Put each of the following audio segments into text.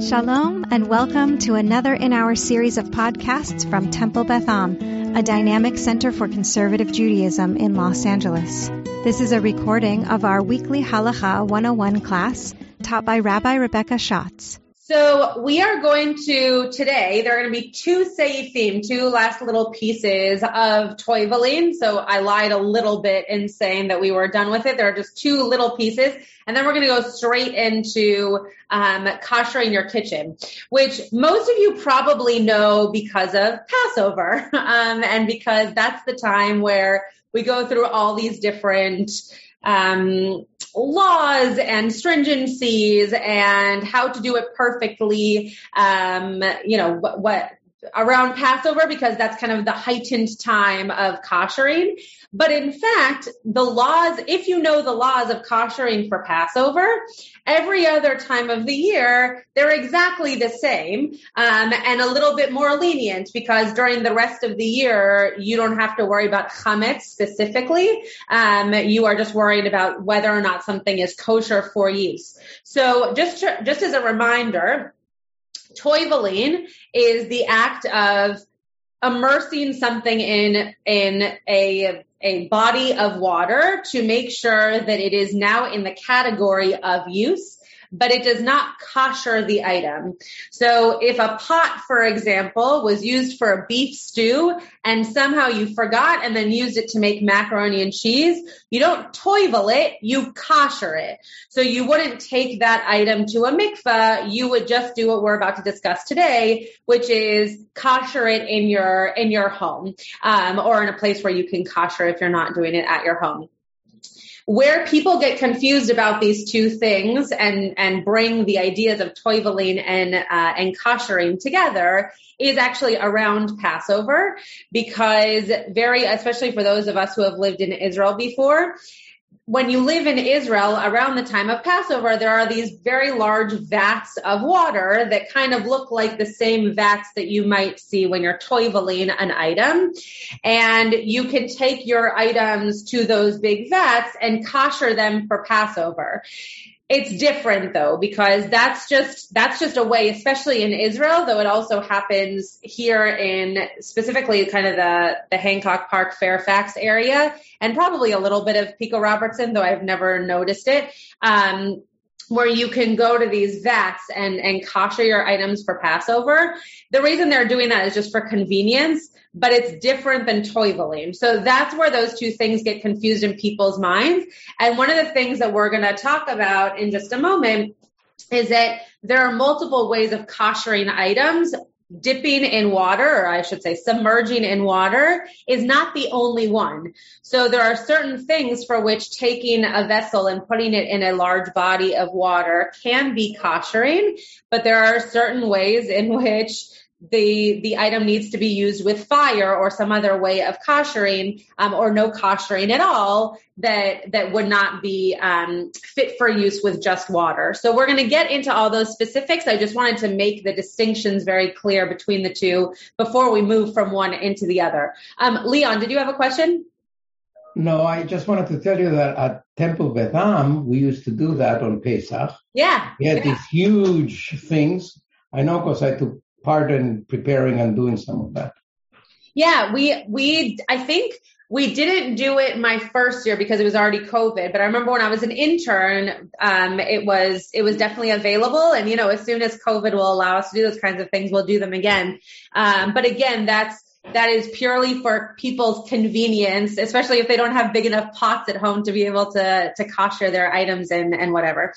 Shalom and welcome to another in our series of podcasts from Temple Beth Am, a dynamic center for conservative Judaism in Los Angeles. This is a recording of our weekly Halacha 101 class taught by Rabbi Rebecca Schatz. So we are going to today. There are going to be two seifim, two last little pieces of toiveling. So I lied a little bit in saying that we were done with it. There are just two little pieces, and then we're going to go straight into um, koshering your kitchen, which most of you probably know because of Passover, um, and because that's the time where we go through all these different um, laws and stringencies and how to do it perfectly. Um, you know what, what around Passover because that's kind of the heightened time of koshering. But in fact, the laws, if you know the laws of koshering for Passover, every other time of the year, they're exactly the same um, and a little bit more lenient because during the rest of the year, you don't have to worry about chametz specifically. Um, you are just worried about whether or not something is kosher for use. So just, to, just as a reminder, toiveling is the act of immersing something in in a a body of water to make sure that it is now in the category of use but it does not kosher the item. So if a pot, for example, was used for a beef stew and somehow you forgot and then used it to make macaroni and cheese, you don't toivel it, you kosher it. So you wouldn't take that item to a mikvah, you would just do what we're about to discuss today, which is kosher it in your, in your home, um, or in a place where you can kosher if you're not doing it at your home. Where people get confused about these two things and, and bring the ideas of toiveling and, uh, and koshering together is actually around Passover because very, especially for those of us who have lived in Israel before, when you live in Israel around the time of Passover, there are these very large vats of water that kind of look like the same vats that you might see when you're toiveling an item. And you can take your items to those big vats and kosher them for Passover. It's different though, because that's just, that's just a way, especially in Israel, though it also happens here in specifically kind of the, the Hancock Park, Fairfax area, and probably a little bit of Pico Robertson, though I've never noticed it. Um, where you can go to these vats and, and kosher your items for Passover. The reason they're doing that is just for convenience but it's different than toiveling. So that's where those two things get confused in people's minds. And one of the things that we're going to talk about in just a moment is that there are multiple ways of koshering items. Dipping in water, or I should say submerging in water is not the only one. So there are certain things for which taking a vessel and putting it in a large body of water can be koshering, but there are certain ways in which the the item needs to be used with fire or some other way of koshering um, or no koshering at all that that would not be um, fit for use with just water. So we're going to get into all those specifics. I just wanted to make the distinctions very clear between the two before we move from one into the other. Um, Leon, did you have a question? No, I just wanted to tell you that at Temple Beth Am, we used to do that on Pesach. Yeah. We had yeah. these huge things. I know because I took part in preparing and doing some of that? Yeah, we we I think we didn't do it my first year because it was already COVID. But I remember when I was an intern, um, it was it was definitely available. And you know, as soon as COVID will allow us to do those kinds of things, we'll do them again. Um, but again, that's that is purely for people's convenience, especially if they don't have big enough pots at home to be able to to kosher their items and and whatever.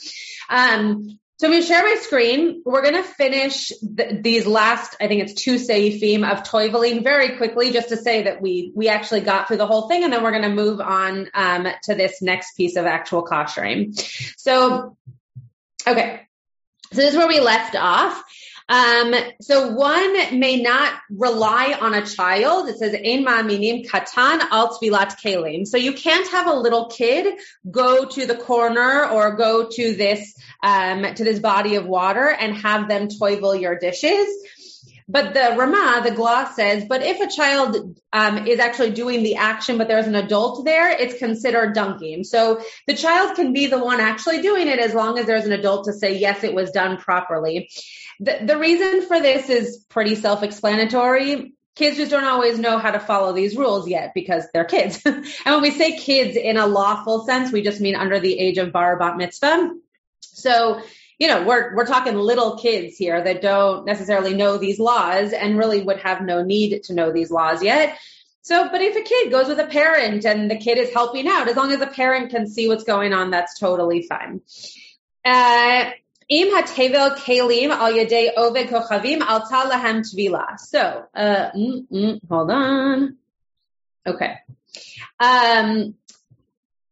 Um, so I'm going to share my screen. We're going to finish th- these last, I think it's two seifim of toiveling very quickly, just to say that we we actually got through the whole thing, and then we're going to move on um, to this next piece of actual koshering. So, okay, so this is where we left off. Um, so one may not rely on a child. It says ein ma'aminim katan al tvilat kelim. So you can't have a little kid go to the corner or go to this um, to this body of water and have them toivel your dishes. But the Rama, the gloss says, but if a child um, is actually doing the action, but there's an adult there, it's considered dunking. So the child can be the one actually doing it as long as there's an adult to say, yes, it was done properly. The, the reason for this is pretty self-explanatory kids just don't always know how to follow these rules yet because they're kids. and when we say kids in a lawful sense, we just mean under the age of bar bat mitzvah. So, you know, we're, we're talking little kids here that don't necessarily know these laws and really would have no need to know these laws yet. So, but if a kid goes with a parent and the kid is helping out, as long as the parent can see what's going on, that's totally fine. Uh, So, uh, mm, mm, hold on. Okay. Um,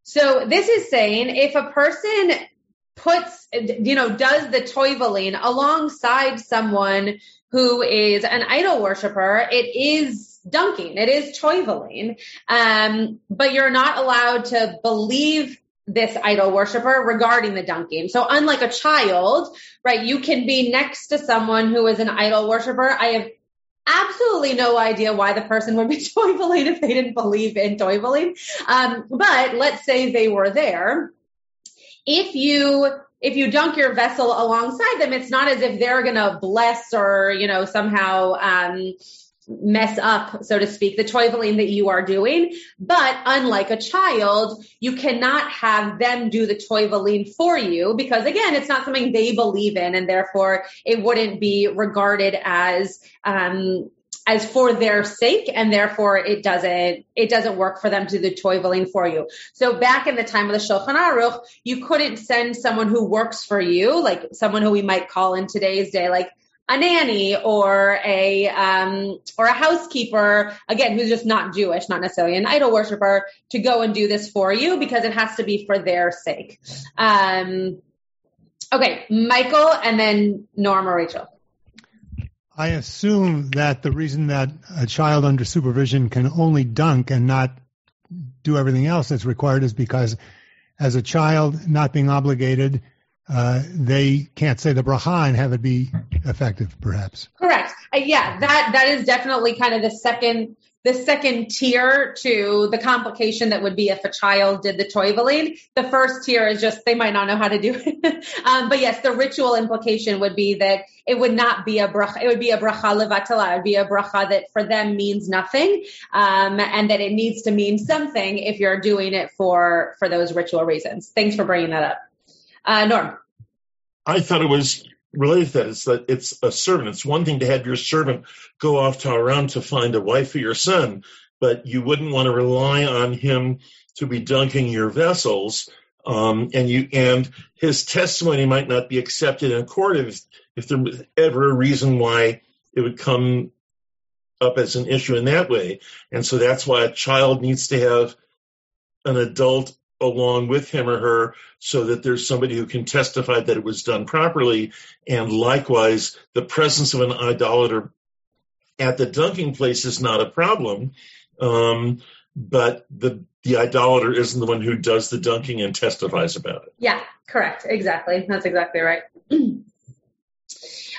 so this is saying if a person puts, you know, does the toiveling alongside someone who is an idol worshiper, it is dunking. It is toiveling. Um, but you're not allowed to believe this idol worshiper regarding the dunking. So unlike a child, right, you can be next to someone who is an idol worshiper. I have absolutely no idea why the person would be toiveling if they didn't believe in toiveling. Um, but let's say they were there. If you if you dunk your vessel alongside them, it's not as if they're going to bless or, you know, somehow, um, mess up, so to speak, the toiveling that you are doing. But unlike a child, you cannot have them do the toiveling for you because again, it's not something they believe in and therefore it wouldn't be regarded as, um, as for their sake and therefore it doesn't it doesn't work for them to do the toiveling for you. So back in the time of the Shulchan Aruch, you couldn't send someone who works for you, like someone who we might call in today's day, like a nanny or a um, or a housekeeper again who's just not Jewish, not necessarily an idol worshiper, to go and do this for you because it has to be for their sake. Um, okay, Michael, and then Norm or Rachel. I assume that the reason that a child under supervision can only dunk and not do everything else that's required is because as a child not being obligated uh, they can't say the bracha and have it be effective, perhaps. Correct. Uh, yeah, that that is definitely kind of the second the second tier to the complication that would be if a child did the toiveling. The first tier is just they might not know how to do it. um, but yes, the ritual implication would be that it would not be a bracha. It would be a bracha levatala. It would be a bracha that for them means nothing, um, and that it needs to mean something if you're doing it for for those ritual reasons. Thanks for bringing that up. Uh, Norm. I thought it was related to that. It's that it's a servant. It's one thing to have your servant go off to Aram to find a wife for your son, but you wouldn't want to rely on him to be dunking your vessels. Um, and you and his testimony might not be accepted in court if if there was ever a reason why it would come up as an issue in that way. And so that's why a child needs to have an adult along with him or her so that there's somebody who can testify that it was done properly. And likewise, the presence of an idolater at the dunking place is not a problem. Um, but the the idolater isn't the one who does the dunking and testifies about it. Yeah, correct. Exactly. That's exactly right. um,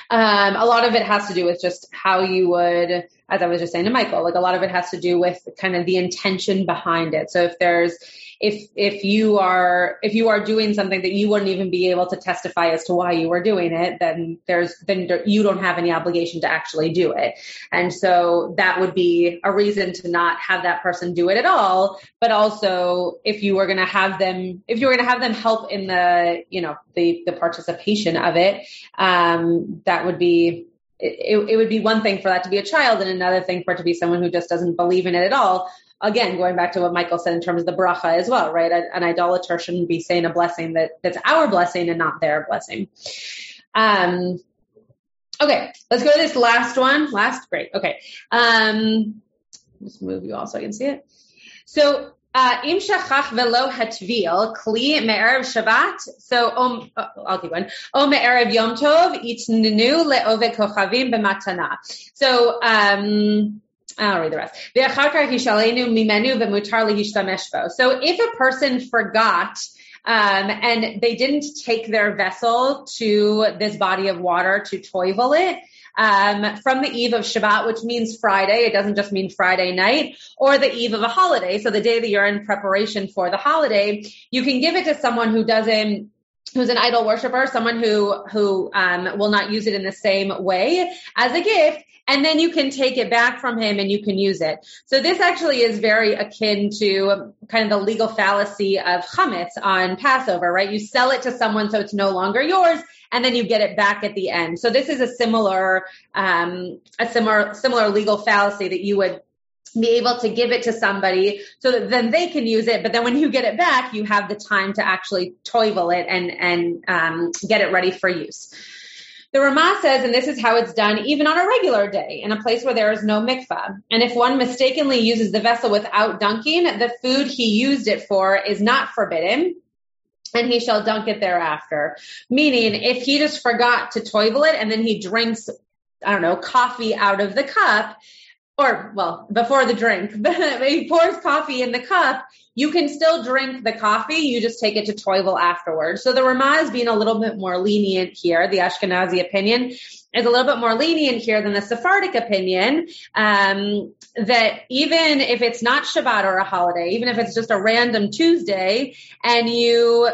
a lot of it has to do with just how you would, as I was just saying to Michael, like a lot of it has to do with kind of the intention behind it. So if there's if if you are if you are doing something that you wouldn't even be able to testify as to why you were doing it then there's then you don't have any obligation to actually do it. And so that would be a reason to not have that person do it at all. But also if you were going to have them if you were going to have them help in the you know the the participation of it um that would be it, it would be one thing for that to be a child and another thing for it to be someone who just doesn't believe in it at all again, going back to what Michael said in terms of the bracha as well, right? An idolater shouldn't be saying a blessing that that's our blessing and not their blessing. Um, okay, let's go to this last one. Last, great. Okay. Um, just move you all so I can see it. So, uh, im shachach velo hatvil kli me'erev Shabbat. So, um, uh, I'll keep one. O me'erev Yom Tov itnenu le'ove kochavim b'matana. So, um, I'll read the rest. So if a person forgot Um, and they didn't take their vessel to this body of water to toivel it. Um, from the eve of Shabbat, which means Friday. It doesn't just mean Friday night or the eve of a holiday. So the day that you're in preparation for the holiday, you can give it to someone who doesn't who's an idol worshiper, someone who who um, will not use it in the same way as a gift, and then you can take it back from him and you can use it. So this actually is very akin to kind of the legal fallacy of chametz on Passover, right? You sell it to someone so it's no longer yours, and then you get it back at the end. So this is a similar um, a similar similar legal fallacy that you would be able to give it to somebody so that then they can use it. But then when you get it back, you have the time to actually toivel it and, and um, get it ready for use. The Ramah says, and this is how it's done even on a regular day in a place where there is no mikvah. And if one mistakenly uses the vessel without dunking, the food he used it for is not forbidden and he shall dunk it thereafter. Meaning, if he just forgot to toivel it and then he drinks, I don't know, coffee out of the cup, or well, before the drink, he pours coffee in the cup, you can still drink the coffee. You just take it to toivel afterwards. So the Ramah is being a little bit more lenient here. The Ashkenazi opinion is a little bit more lenient here than the Sephardic opinion. Um, that even if it's not Shabbat or a holiday, even if it's just a random Tuesday, and you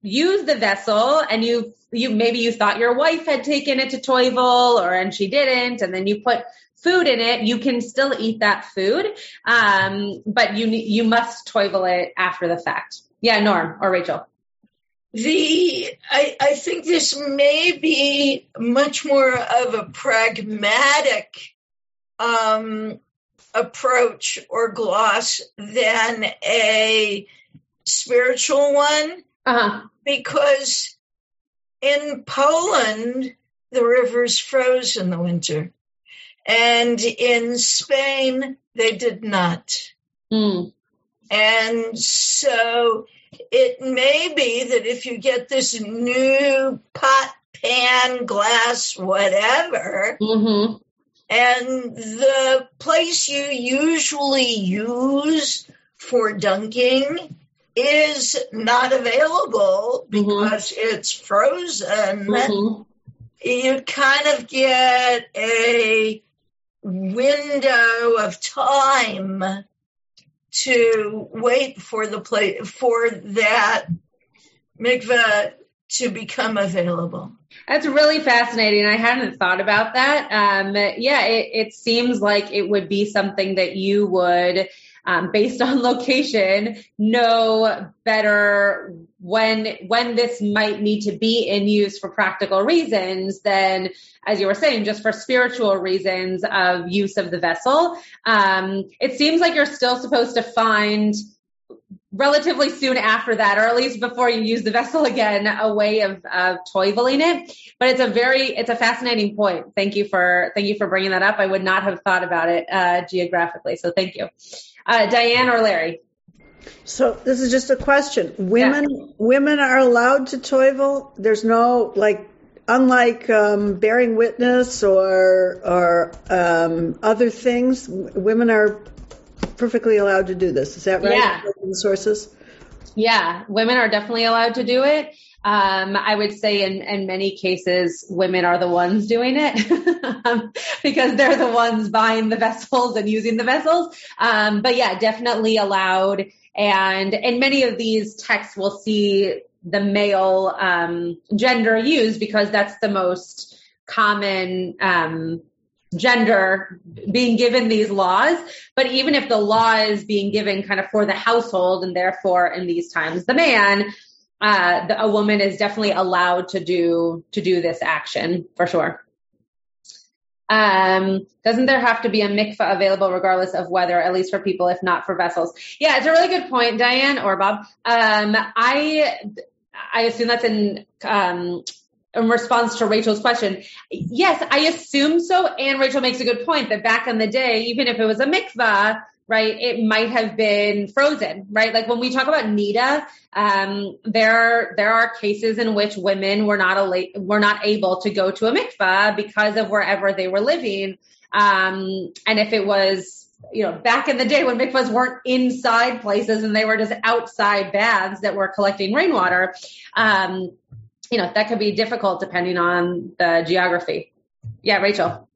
use the vessel and you you maybe you thought your wife had taken it to toivel or and she didn't, and then you put food in it, you can still eat that food, um, but you you must toivel it after the fact. Yeah, Norm or Rachel. The I, I think this may be much more of a pragmatic um, approach or gloss than a spiritual one, uh-huh. because in Poland the river's froze in the winter. And in Spain, they did not. Mm. And so it may be that if you get this new pot, pan, glass, whatever, mm-hmm. and the place you usually use for dunking is not available mm-hmm. because mm-hmm. it's frozen, mm-hmm. you kind of get a window of time to wait for the play for that mikveh to become available. That's really fascinating. I hadn't thought about that. Um, yeah, it, it seems like it would be something that you would um, based on location, know better when when this might need to be in use for practical reasons than, as you were saying, just for spiritual reasons of use of the vessel. Um, it seems like you're still supposed to find relatively soon after that, or at least before you use the vessel again, a way of, of toiveling it. But it's a very, it's a fascinating point. Thank you for, thank you for bringing that up. I would not have thought about it, uh, geographically. So thank you. Uh, Diane or Larry? So this is just a question. Women yeah. women are allowed to toivel. There's no like unlike um, bearing witness or or um, other things. Women are perfectly allowed to do this. Is that right? Yeah. sources. Yeah, women are definitely allowed to do it. Um, I would say in, in many cases, women are the ones doing it um, because they're the ones buying the vessels and using the vessels. Um, but yeah, definitely allowed. And in many of these texts, we'll see the male um, gender used because that's the most common um, gender being given these laws. But even if the law is being given kind of for the household and therefore in these times the man, uh, a woman is definitely allowed to do to do this action for sure. Um, doesn't there have to be a mikvah available regardless of weather, at least for people, if not for vessels? Yeah, it's a really good point, Diane or Bob. Um, I I assume that's in um, in response to Rachel's question. Yes, I assume so. And Rachel makes a good point that back in the day, even if it was a mikvah, right, it might have been frozen, right? Like when we talk about nida, um, there there are cases in which women were not a, were not able to go to a mikvah because of wherever they were living. Um, and if it was you know, back in the day when mikvahs weren't inside places and they were just outside baths that were collecting rainwater, um, you know, that could be difficult depending on the geography. Yeah, Rachel.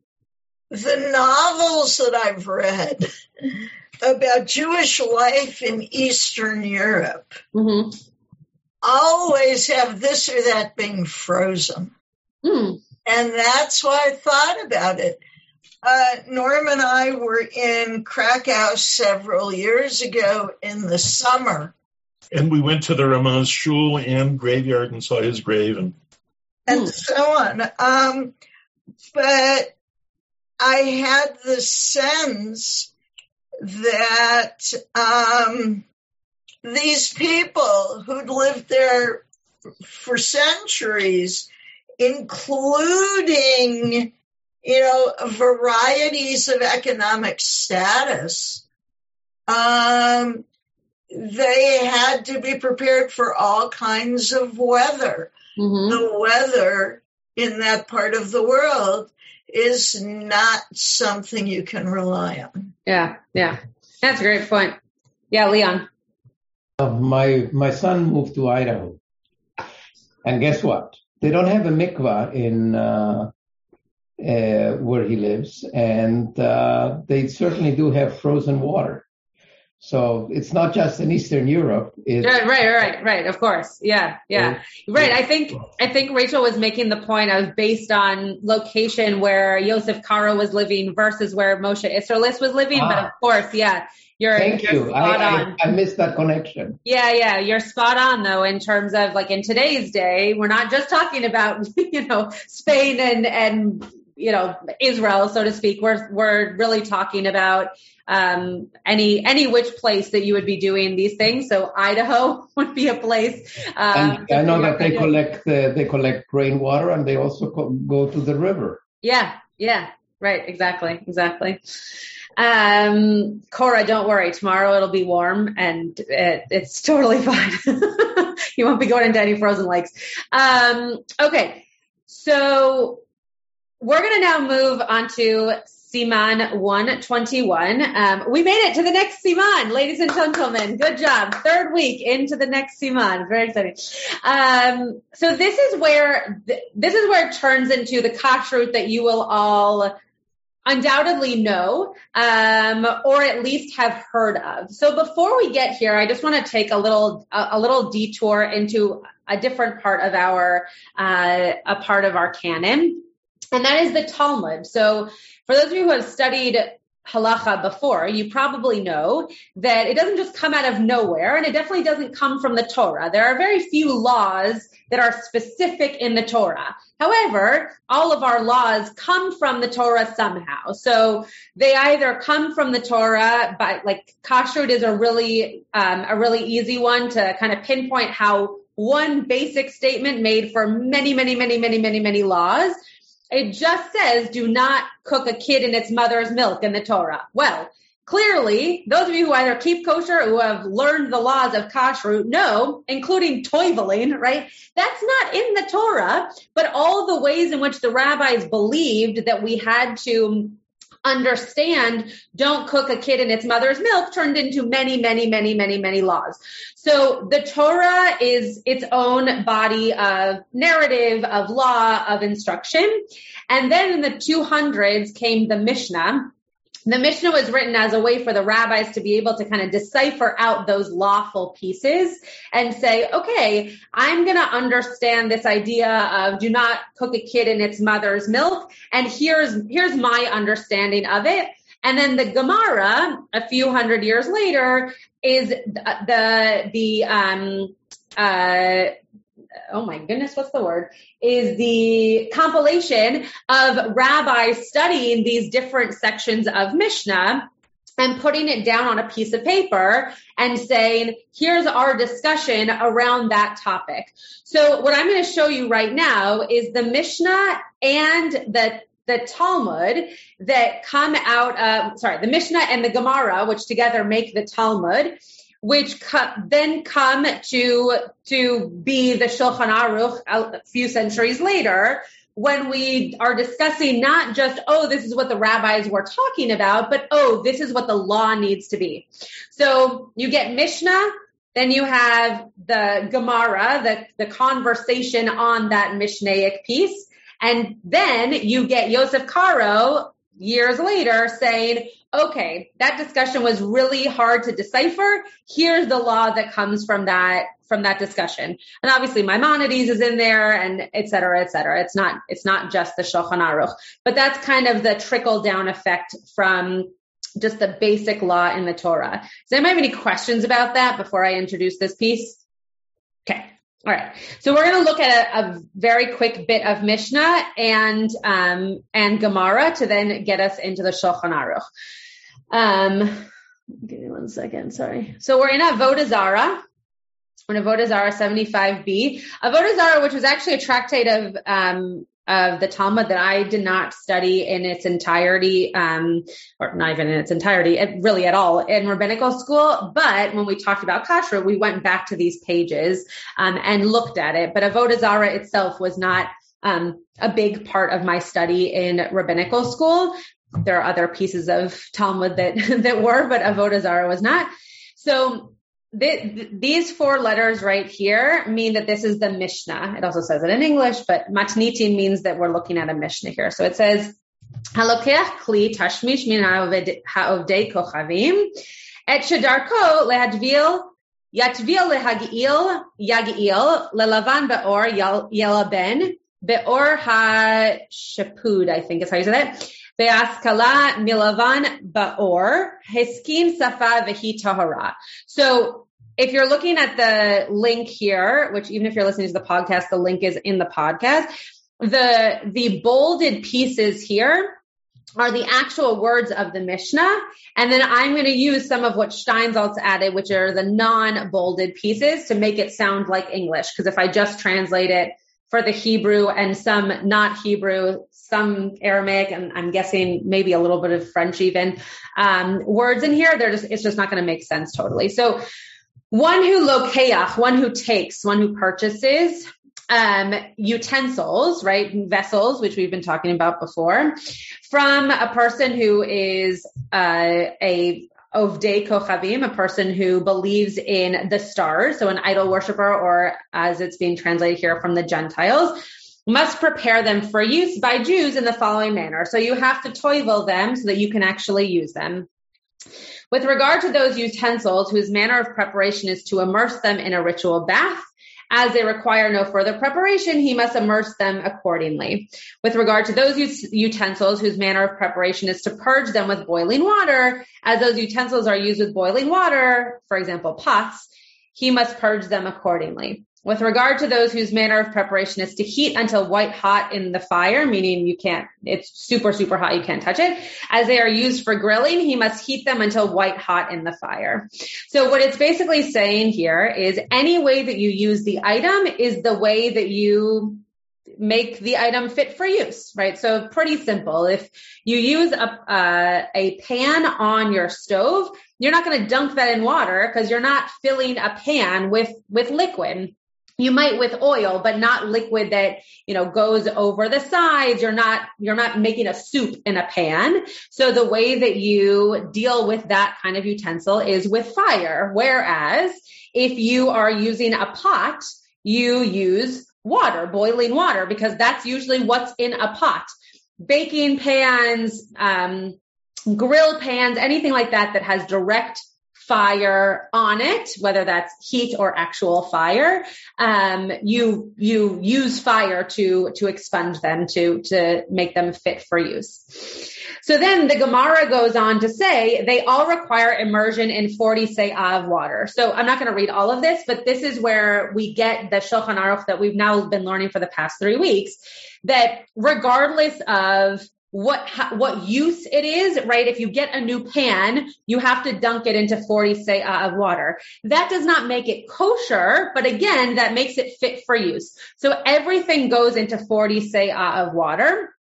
The novels that I've read about Jewish life in Eastern Europe hmm always have this or that being frozen. Mm. And that's why I thought about it. Uh, Norm and I were in Krakow several years ago in the summer, And we went to the Ramah's shul and graveyard and saw his grave. And and Hmm. so on. Um, but I had the sense that um, these people who'd lived there for centuries, including you know varieties of economic status, um, they had to be prepared for all kinds of weather hmm the weather in that part of the world is not something you can rely on. Yeah, yeah. That's a great point. Yeah, Leon. Uh, My my son moved to Idaho, and guess what? They don't have a mikvah in uh, uh, where he lives, and uh, they certainly do have frozen water. So it's not just in Eastern Europe. It's, Right, right, right, right. Of course. Yeah, yeah. Right. I think I think Rachel was making the point of based on location where Yosef Karo was living versus where Moshe Isserles was living. But Ah. of course, yeah, you're, Thank you're you. spot I, on. I, I missed that connection. Yeah, yeah, you're spot on though in terms of like in today's day, we're not just talking about you know Spain and and you know Israel, so to speak. We're we're really talking about um, any any which place that you would be doing these things. So Idaho would be a place. Um, And I know that they collect uh, they collect rainwater, and they also co- go to the river. Yeah, yeah, right, exactly, exactly. Um, Cora, don't worry. Tomorrow it'll be warm and it, it's totally fine. you won't be going into any frozen lakes. Um, okay. So we're going to now move on to Siman 121. Um, we made it to the next Siman, ladies and gentlemen. Good job. Third week into the next Siman. Very exciting. Um, so this is where, th- this is where it turns into the kashrut that you will all undoubtedly know, um, or at least have heard of. So before we get here, I just want to take a little a, a little detour into a different part of our uh, a part of our canon, and that is the Talmud. So for those of you who have studied halacha before, you probably know that it doesn't just come out of nowhere, and it definitely doesn't come from the Torah. There are very few laws that are specific in the Torah. However, all of our laws come from the Torah somehow. So they either come from the Torah, but like kashrut is a really um, a really easy one to kind of pinpoint how one basic statement made for many, many, many, many, many, many laws. It just says, do not cook a kid in its mother's milk in the Torah. Well, clearly, those of you who either keep kosher or who have learned the laws of kashrut know, including toiveling, right? That's not in the Torah, but all the ways in which the rabbis believed that we had to understand don't cook a kid in its mother's milk turned into many, many, many, many, many laws. So the Torah is its own body of narrative, of law, of instruction. And then in the 200s came the Mishnah. The Mishnah was written as a way for the rabbis to be able to kind of decipher out those lawful pieces and say, okay, I'm going to understand this idea of do not cook a kid in its mother's milk. And here's, here's my understanding of it. And then the Gemara, a few hundred years later, is the, the, the um, uh, oh my goodness, what's the word? Is the compilation of rabbis studying these different sections of Mishnah and putting it down on a piece of paper and saying, here's our discussion around that topic. So what I'm going to show you right now is the Mishnah and the the Talmud that come out of, sorry, the Mishnah and the Gemara, which together make the Talmud, which then come to to be the Shulchan Aruch a few centuries later, when we are discussing not just, oh, this is what the rabbis were talking about, but oh, this is what the law needs to be. So you get Mishnah, then you have the Gemara, the, the conversation on that Mishnaic piece. And then you get Yosef Karo years later saying, okay, that discussion was really hard to decipher. Here's the law that comes from that from that discussion. And obviously Maimonides is in there and et cetera, et cetera. It's not, it's not just the Shulchan Aruch, but that's kind of the trickle down effect from just the basic law in the Torah. Does anybody have any questions about that before I introduce this piece? Okay. All right. So we're going to look at a, a, very quick bit of Mishnah and, um, and Gemara to then get us into the Shulchan Aruch. Um, give me one second. Sorry. So we're in Avodah Zarah. We're in Avodah Zarah 75b. Avodah Zarah, which was actually a tractate of, um, of the Talmud that I did not study in its entirety, um, or not even in its entirety, really at all in rabbinical school. But when we talked about kashrut, we went back to these pages um, and looked at it. But Avodah Zarah itself was not um, a big part of my study in rabbinical school. There are other pieces of Talmud that that were, but Avodah Zarah was not. So these four letters right here mean that this is the Mishnah. It also says it in English, but matniti means that we're looking at a Mishnah here. So it says, Halokech kli tashmish min ha'ovdei kochavim, et shadarko lehadvil yatvil lehagiil yagiil lelavan beor yelaben beor ha-shapud, I think is how you say that. Be'askala milavan baor, hiskin safa vehi tahara. So if you're looking at the link here, which even if you're listening to the podcast, the link is in the podcast. The, the bolded pieces here are the actual words of the Mishnah. And then I'm going to use some of what Steinsaltz added, which are the non-bolded pieces to make it sound like English. Because if I just translate it for the Hebrew and some not Hebrew, some Aramaic, and I'm guessing maybe a little bit of French even, um, words in here, they're just, it's just not going to make sense totally. So one who lokeach, one who takes, one who purchases, um, utensils, right? Vessels, which we've been talking about before, from a person who is uh, a Ovdei Kochavim, a person who believes in the stars, so an idol worshiper, or as it's being translated here from the Gentiles, must prepare them for use by Jews in the following manner. So you have to toivel them so that you can actually use them. With regard to those utensils whose manner of preparation is to immerse them in a ritual bath, as they require no further preparation, he must immerse them accordingly. With regard to those utensils whose manner of preparation is to purge them with boiling water, as those utensils are used with boiling water, for example, pots, he must purge them accordingly. With regard to those whose manner of preparation is to heat until white hot in the fire, meaning you can't, it's super, super hot, you can't touch it. As they are used for grilling, he must heat them until white hot in the fire. So what it's basically saying here is any way that you use the item is the way that you make the item fit for use, right? So pretty simple. If you use a, uh, a pan on your stove, you're not going to dunk that in water because you're not filling a pan with, with liquid you might with oil, but not liquid that, you know, goes over the sides. You're not, you're not making a soup in a pan. So the way that you deal with that kind of utensil is with fire. Whereas if you are using a pot, you use water, boiling water, because that's usually what's in a pot. Baking pans, um, grill pans, anything like that that has direct fire on it, whether that's heat or actual fire. Um, you you use fire to to expunge them to to make them fit for use. So then the Gemara goes on to say they all require immersion in 40 se'ah of water. So I'm not going to read all of this, but this is where we get the Shulchan Aruch that we've now been learning for the past three weeks. That regardless of what what use it is, right? If you get a new pan, you have to dunk it into 40 se'ah of water. That does not make it kosher, but again, that makes it fit for use. So everything goes into 40 se'ah of water.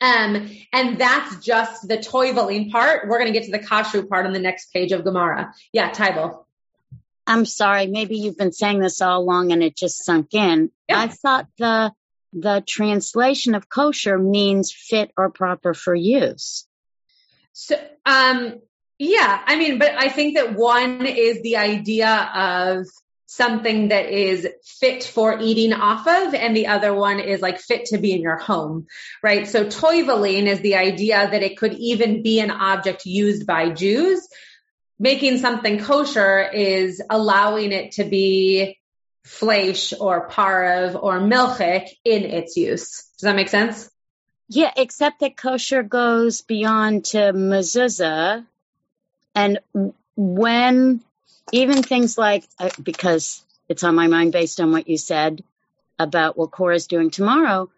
Um, and that's just the toiveling part. We're going to get to the kashrut part on the next page of Gemara. Yeah, Tybal. I'm sorry. Maybe you've been saying this all along and it just sunk in. Yeah. I thought the the translation of kosher means fit or proper for use. So, um, yeah, I mean, but I think that one is the idea of something that is fit for eating off of, and the other one is like fit to be in your home, right? So toiveling is the idea that it could even be an object used by Jews. Making something kosher is allowing it to be fleish or parav or milchik in its use. Does that make sense? Yeah, except that kosher goes beyond to mezuzah. And when even things like, uh, because it's on my mind based on what you said about what Cora's doing tomorrow,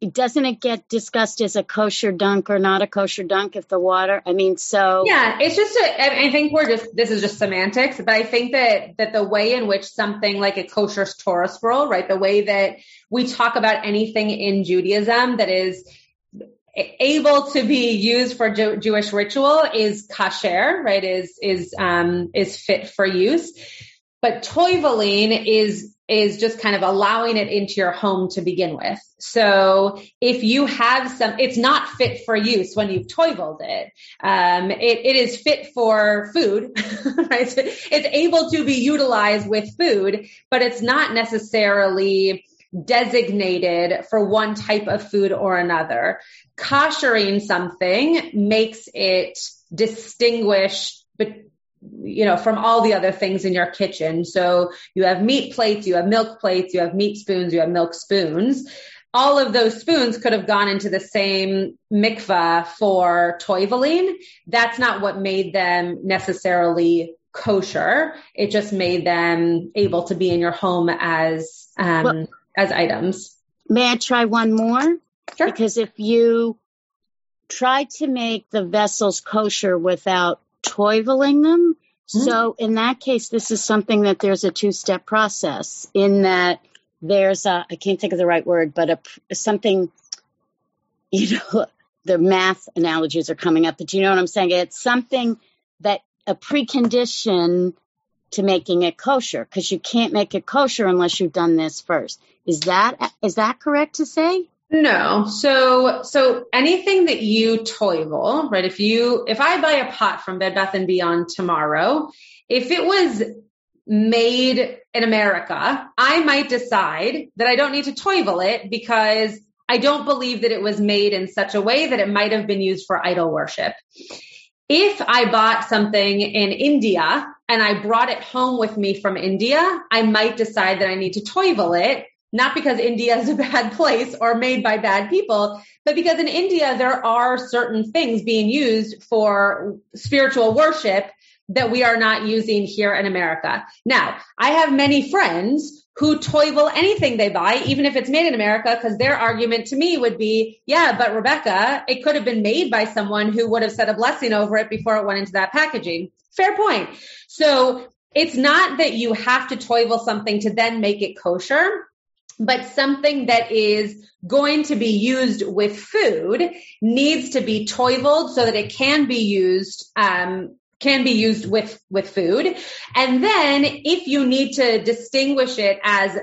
doesn't it get discussed as a kosher dunk or not a kosher dunk if the water i mean so yeah it's just a, I think we're just this is just semantics but i think that that the way in which something like a kosher torah scroll right the way that we talk about anything in judaism that is able to be used for Jew- jewish ritual is kasher right is is um is fit for use. But toiveling is is just kind of allowing it into your home to begin with. So if you have some, it's not fit for use when you've toiveled it. Um, it, it is fit for food, right? It's able to be utilized with food, but it's not necessarily designated for one type of food or another. Koshering something makes it distinguish you know, from all the other things in your kitchen. So you have meat plates, you have milk plates, you have meat spoons, you have milk spoons. All of those spoons could have gone into the same mikvah for toiveling. That's not what made them necessarily kosher. It just made them able to be in your home as um, well, as items. May I try one more? Sure. Because if you try to make the vessels kosher without toiveling them. Mm-hmm. So in that case, this is something that there's a two step process in that there's a, I can't think of the right word, but a, something, you know, the math analogies are coming up, but you know what I'm saying? It's something that a precondition to making it kosher because you can't make it kosher unless you've done this first. Is that, is that correct to say? No. So, so anything that you toivel, right? If you, if I buy a pot from Bed Bath and Beyond tomorrow, if it was made in America, I might decide that I don't need to toivel it because I don't believe that it was made in such a way that it might have been used for idol worship. If I bought something in India and I brought it home with me from India, I might decide that I need to toivel it not because India is a bad place or made by bad people, but because in India there are certain things being used for spiritual worship that we are not using here in America. Now, I have many friends who toivel anything they buy, even if it's made in America, because their argument to me would be, yeah, but Rebecca, it could have been made by someone who would have said a blessing over it before it went into that packaging. Fair point. So it's not that you have to toivel something to then make it kosher but something that is going to be used with food needs to be toiveled so that it can be used um, can be used with with food. And then if you need to distinguish it as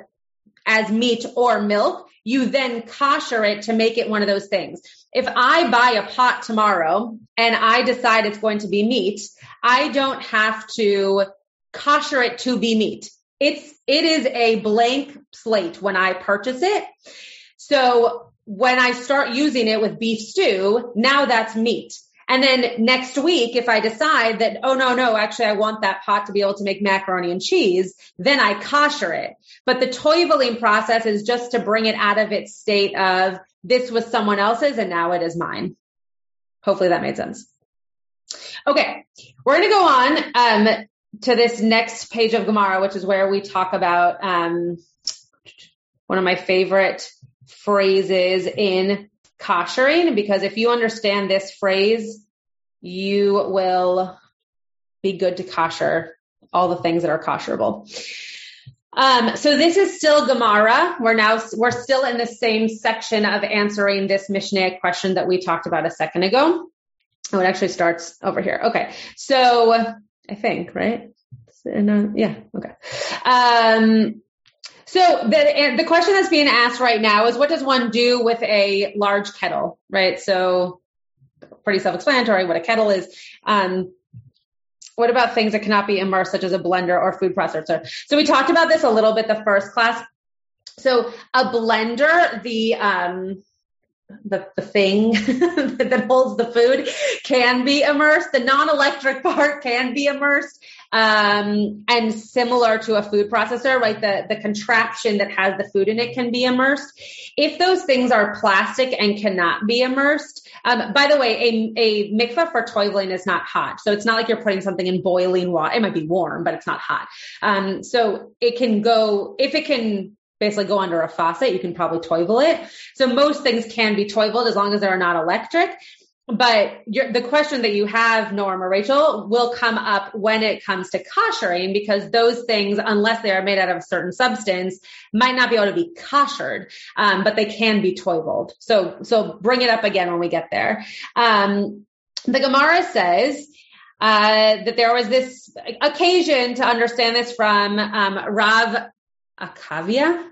as meat or milk you then kosher it to make it one of those things. If i buy a pot tomorrow and i decide it's going to be meat i don't have to kosher it to be meat it's it is a blank slate when I purchase it. So when I start using it with beef stew, now that's meat. And then next week, if I decide that, oh no, no, actually I want that pot to be able to make macaroni and cheese, then I kosher it. But the toiveling process is just to bring it out of its state of this was someone else's and now it is mine. Hopefully that made sense. Okay. We're going to go on. Um, to this next page of Gemara, which is where we talk about um, one of my favorite phrases in koshering, because if you understand this phrase, you will be good to kosher all the things that are kosherable. Um, so this is still Gemara. We're now we're still in the same section of answering this Mishnah question that we talked about a second ago. Oh, it actually starts over here. Okay, so I think, right? Uh, yeah, okay. Um, So the the question that's being asked right now is what does one do with a large kettle, right? So pretty self-explanatory what a kettle is. Um, what about things that cannot be immersed, such as a blender or food processor? So we talked about this a little bit the first class. So a blender, the um, the, the thing that holds the food can be immersed. The non-electric part can be immersed. Um, and similar to a food processor, right? The, the contraption that has the food in it can be immersed. If those things are plastic and cannot be immersed, um, by the way, a, a for toiveling is not hot. So it's not like you're putting something in boiling water. It might be warm, but it's not hot. Um, so it can go, if it can basically go under a faucet. You can probably toivel it. So most things can be toiveled as long as they're not electric. But the question that you have, Norm or Rachel, will come up when it comes to koshering because those things, unless they are made out of a certain substance, might not be able to be koshered, um, but they can be toiveled. So, so bring it up again when we get there. Um, the Gemara says, uh, that there was this occasion to understand this from um, Rav Akavia.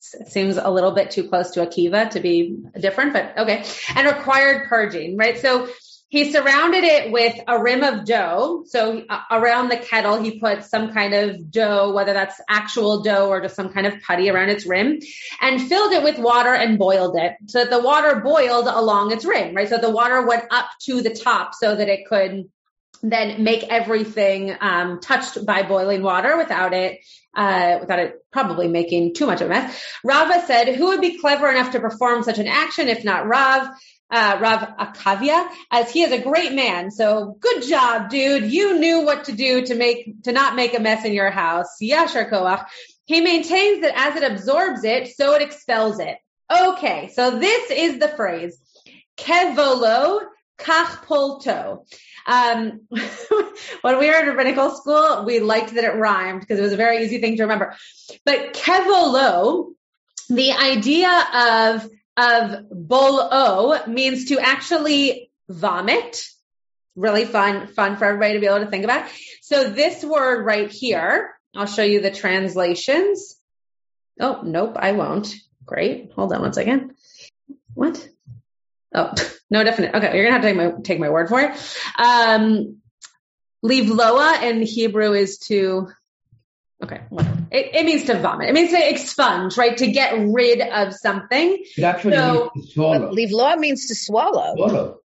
Seems a little bit too close to Akiva to be different, but okay. And required purging, right? So he surrounded it with a rim of dough. So uh, around the kettle, he put some kind of dough, whether that's actual dough or just some kind of putty around its rim and filled it with water and boiled it so that the water boiled along its rim, right? So the water went up to the top so that it could then make everything um, touched by boiling water without it uh, without it probably making too much of a mess. Rava said, "Who would be clever enough to perform such an action if not Rav?" Uh, Rav Akavia, as he is a great man. So good job, dude. You knew what to do to make to not make a mess in your house. Yashar Koach. He maintains that as it absorbs it, so it expels it. Okay, so this is the phrase. Kevolo kach polto. Um, when we were in rabbinical school, we liked that it rhymed because it was a very easy thing to remember. But kevolo, the idea of of bolo means to actually vomit. Really fun, fun for everybody to be able to think about. So this word right here, I'll show you the translations. Oh, nope, I won't. Great. Hold on one second. What? Oh, no definite. Okay, you're gonna have to take my take my word for it. Um, livloa in Hebrew is to. Okay, It, it, means to vomit. It means to expunge, right? To get rid of something. It actually so, means to swallow. Livloa means to swallow. Swallow.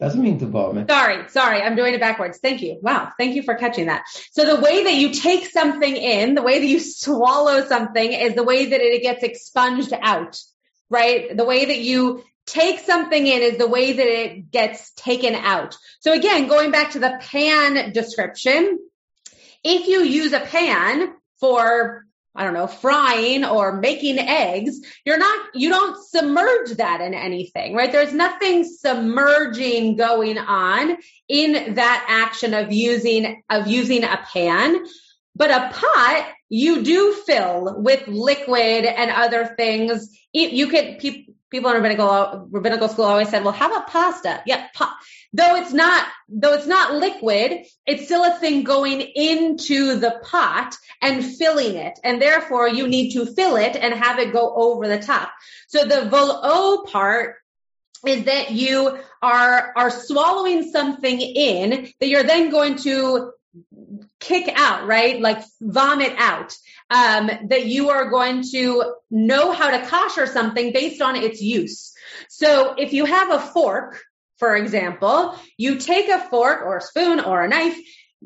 Doesn't mean to vomit. Sorry, sorry, I'm doing it backwards. Thank you. Wow, thank you for catching that. So the way that you take something in, the way that you swallow something is the way that it gets expunged out, right? The way that you take something in is the way that it gets taken out. So again, going back to the pan description, if you use a pan for I don't know, frying or making eggs, you're not, you don't submerge that in anything, right? There's nothing submerging going on in that action of using, of using a pan. But a pot, you do fill with liquid and other things. You could, people in rabbinical rabbinical school always said, "Well, how about pasta?" Yeah, pa- though it's not though it's not liquid, it's still a thing going into the pot and filling it, and therefore you need to fill it and have it go over the top. So the volo oh part is that you are are swallowing something in that you're then going to kick out, right? Like vomit out. Um, that you are going to know how to kosher something based on its use. So if you have a fork, for example, you take a fork or a spoon or a knife,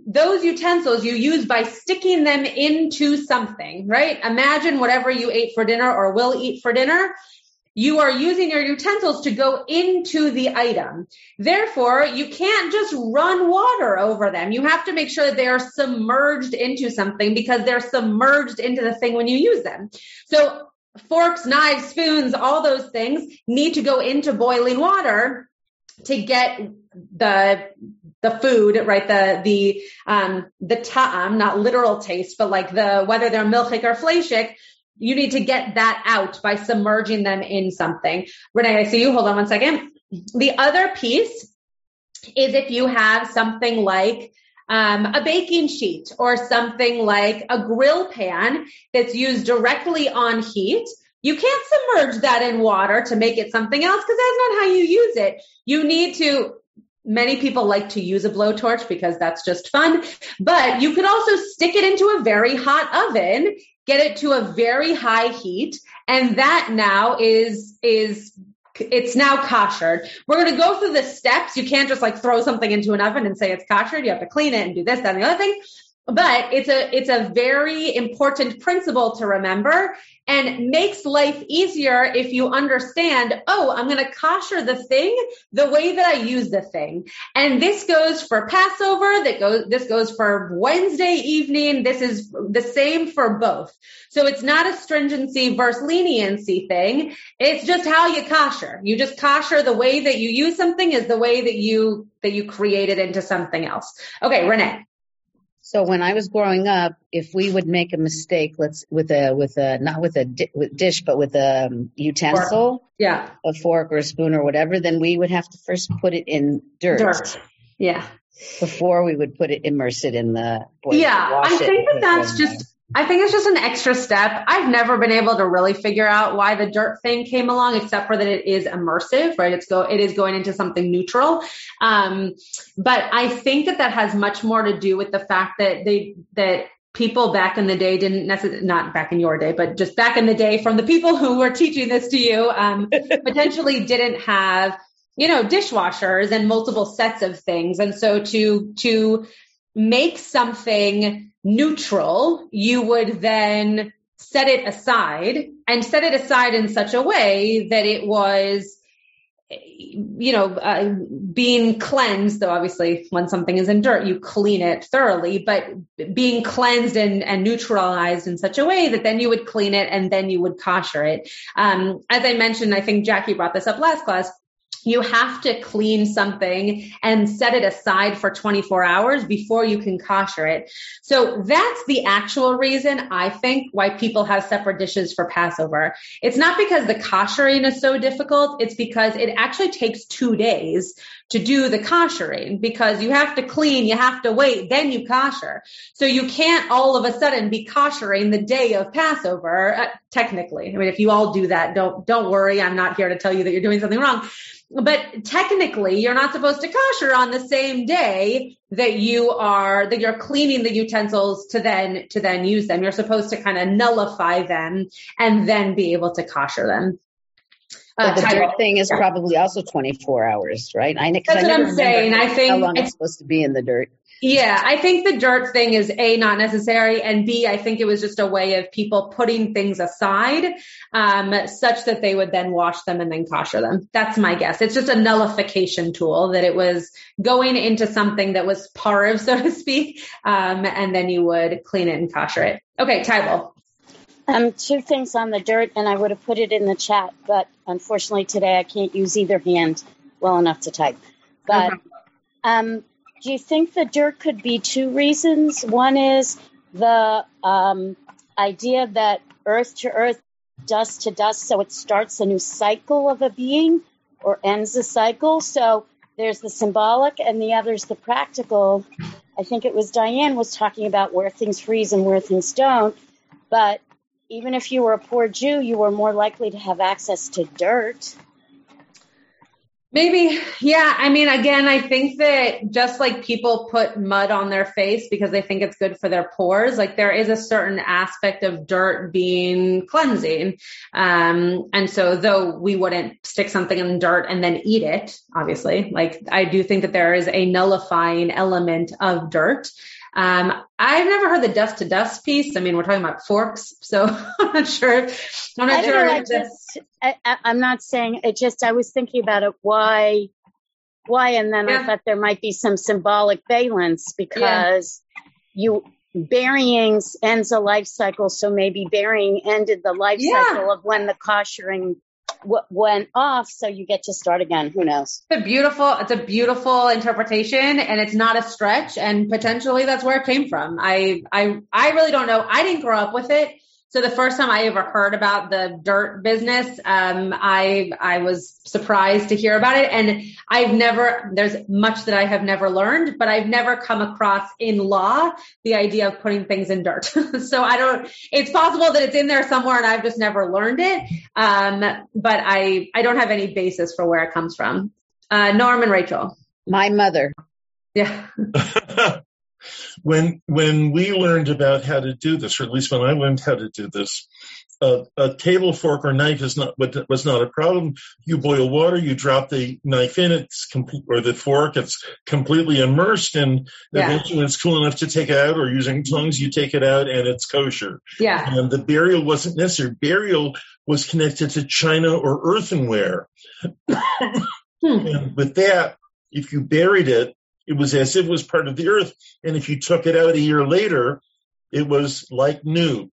those utensils you use by sticking them into something, right? Imagine whatever you ate for dinner or will eat for dinner you are using your utensils to go into the item. Therefore, you can't just run water over them. You have to make sure that they are submerged into something because they're submerged into the thing when you use them. So forks, knives, spoons, all those things need to go into boiling water to get the the food, right? The the um the ta'am, not literal taste, but like the whether they're milchik or fleshik, you need to get that out by submerging them in something. Renee, I see you. Hold on one second. The other piece is if you have something like um, a baking sheet or something like a grill pan that's used directly on heat. You can't submerge that in water to make it something else because that's not how you use it. You need to Many people like to use a blowtorch because that's just fun, but you could also stick it into a very hot oven, get it to a very high heat, and that now is, is it's now kosher. We're going to go through the steps. You can't just like throw something into an oven and say it's kosher. You have to clean it and do this, that, and the other thing but it's a it's a very important principle to remember and makes life easier if you understand oh i'm going to kosher the thing the way that i use the thing. And this goes for passover that goes this goes for wednesday evening. This is the same for both. So it's not a stringency versus leniency thing. It's just how you kosher. You just kosher the way that you use something is the way that you that you create it into something else. Okay renee so when I was growing up, if we would make a mistake, let's with a with a not with a di- with dish, but with a um, utensil, fork. yeah, a fork or a spoon or whatever, then we would have to first put it in dirt. Dirt. Yeah. Before we would put it, immerse it in the. Boil, yeah, I think that that's just I think it's just an extra step. I've never been able to really figure out why the dirt thing came along, except for that it is immersive, right? It's go, it is going into something neutral. Um, but I think that that has much more to do with the fact that they, that people back in the day didn't necessarily, not back in your day, but just back in the day from the people who were teaching this to you, um, potentially didn't have, you know, dishwashers and multiple sets of things. And so to, to make something neutral, you would then set it aside and set it aside in such a way that it was you know, uh, being cleansed, though obviously when something is in dirt, you clean it thoroughly, but being cleansed and, and neutralized in such a way that then you would clean it and then you would kosher it. Um, as I mentioned, I think Jackie brought this up last class you have to clean something and set it aside for 24 hours before you can kosher it. So that's the actual reason I think why people have separate dishes for Passover. It's not because the koshering is so difficult. It's because it actually takes two days to do the koshering because you have to clean, you have to wait, then you kosher. So you can't all of a sudden be koshering the day of Passover, uh, technically. I mean, if you all do that, don't, don't worry. I'm not here to tell you that you're doing something wrong but technically you're not supposed to kosher on the same day that you are that you're cleaning the utensils to then to then use them you're supposed to kind of nullify them and then be able to kosher them uh, the dirt thing is probably also 24 hours, right? I, That's I what I'm saying. I think how long it's supposed to be in the dirt. Yeah, I think the dirt thing is A, not necessary, and B, I think it was just a way of people putting things aside um, such that they would then wash them and then kosher them. That's my guess. It's just a nullification tool that it was going into something that was parv, so to speak, um, and then you would clean it and kosher it. Okay, Tybal. Um, two things on the dirt, and I would have put it in the chat, but unfortunately today I can't use either hand well enough to type. But um, do you think the dirt could be two reasons? One is the um, idea that earth to earth, dust to dust, so it starts a new cycle of a being or ends a cycle. So there's the symbolic, and the other is the practical. I think it was Diane was talking about where things freeze and where things don't. But even if you were a poor Jew, you were more likely to have access to dirt. Maybe, yeah. I mean, again, I think that just like people put mud on their face because they think it's good for their pores, like there is a certain aspect of dirt being cleansing. Um, and so though we wouldn't stick something in dirt and then eat it, obviously, like I do think that there is a nullifying element of dirt. Um, I've never heard the dust to dust piece. I mean, we're talking about forks, so I'm not sure. I'm not I sure. Know, I just, I, am not saying it. Just I was thinking about it. Why? Why? And then yeah. I thought there might be some symbolic valence because yeah. you burying ends a life cycle, so maybe burying ended the life yeah. cycle of when the koshering w- went off, so you get to start again. Who knows? It's a beautiful, it's a beautiful interpretation, and it's not a stretch. And potentially, that's where it came from. I, I, I really don't know. I didn't grow up with it, So the first time I ever heard about the dirt business, um, I I was surprised to hear about it, and I've never there's much that I have never learned, but I've never come across in law the idea of putting things in dirt. so I don't. It's possible that it's in there somewhere, and I've just never learned it. Um, but I I don't have any basis for where it comes from. Uh, Norm and Rachel. My mother. Yeah. when when we learned about how to do this, or at least when I learned how to do this, uh, a table, fork, or knife is not was not a problem. You boil water, you drop the knife in, it's complete, or the fork, it's completely immersed, and Yeah. eventually it's cool enough to take it out, or using tongs, you take it out, and it's kosher. Yeah. And the burial wasn't necessary. Burial was connected to china or earthenware. Hmm. And with that, if you buried it, it was as if it was part of the earth. And if you took it out a year later, it was like new.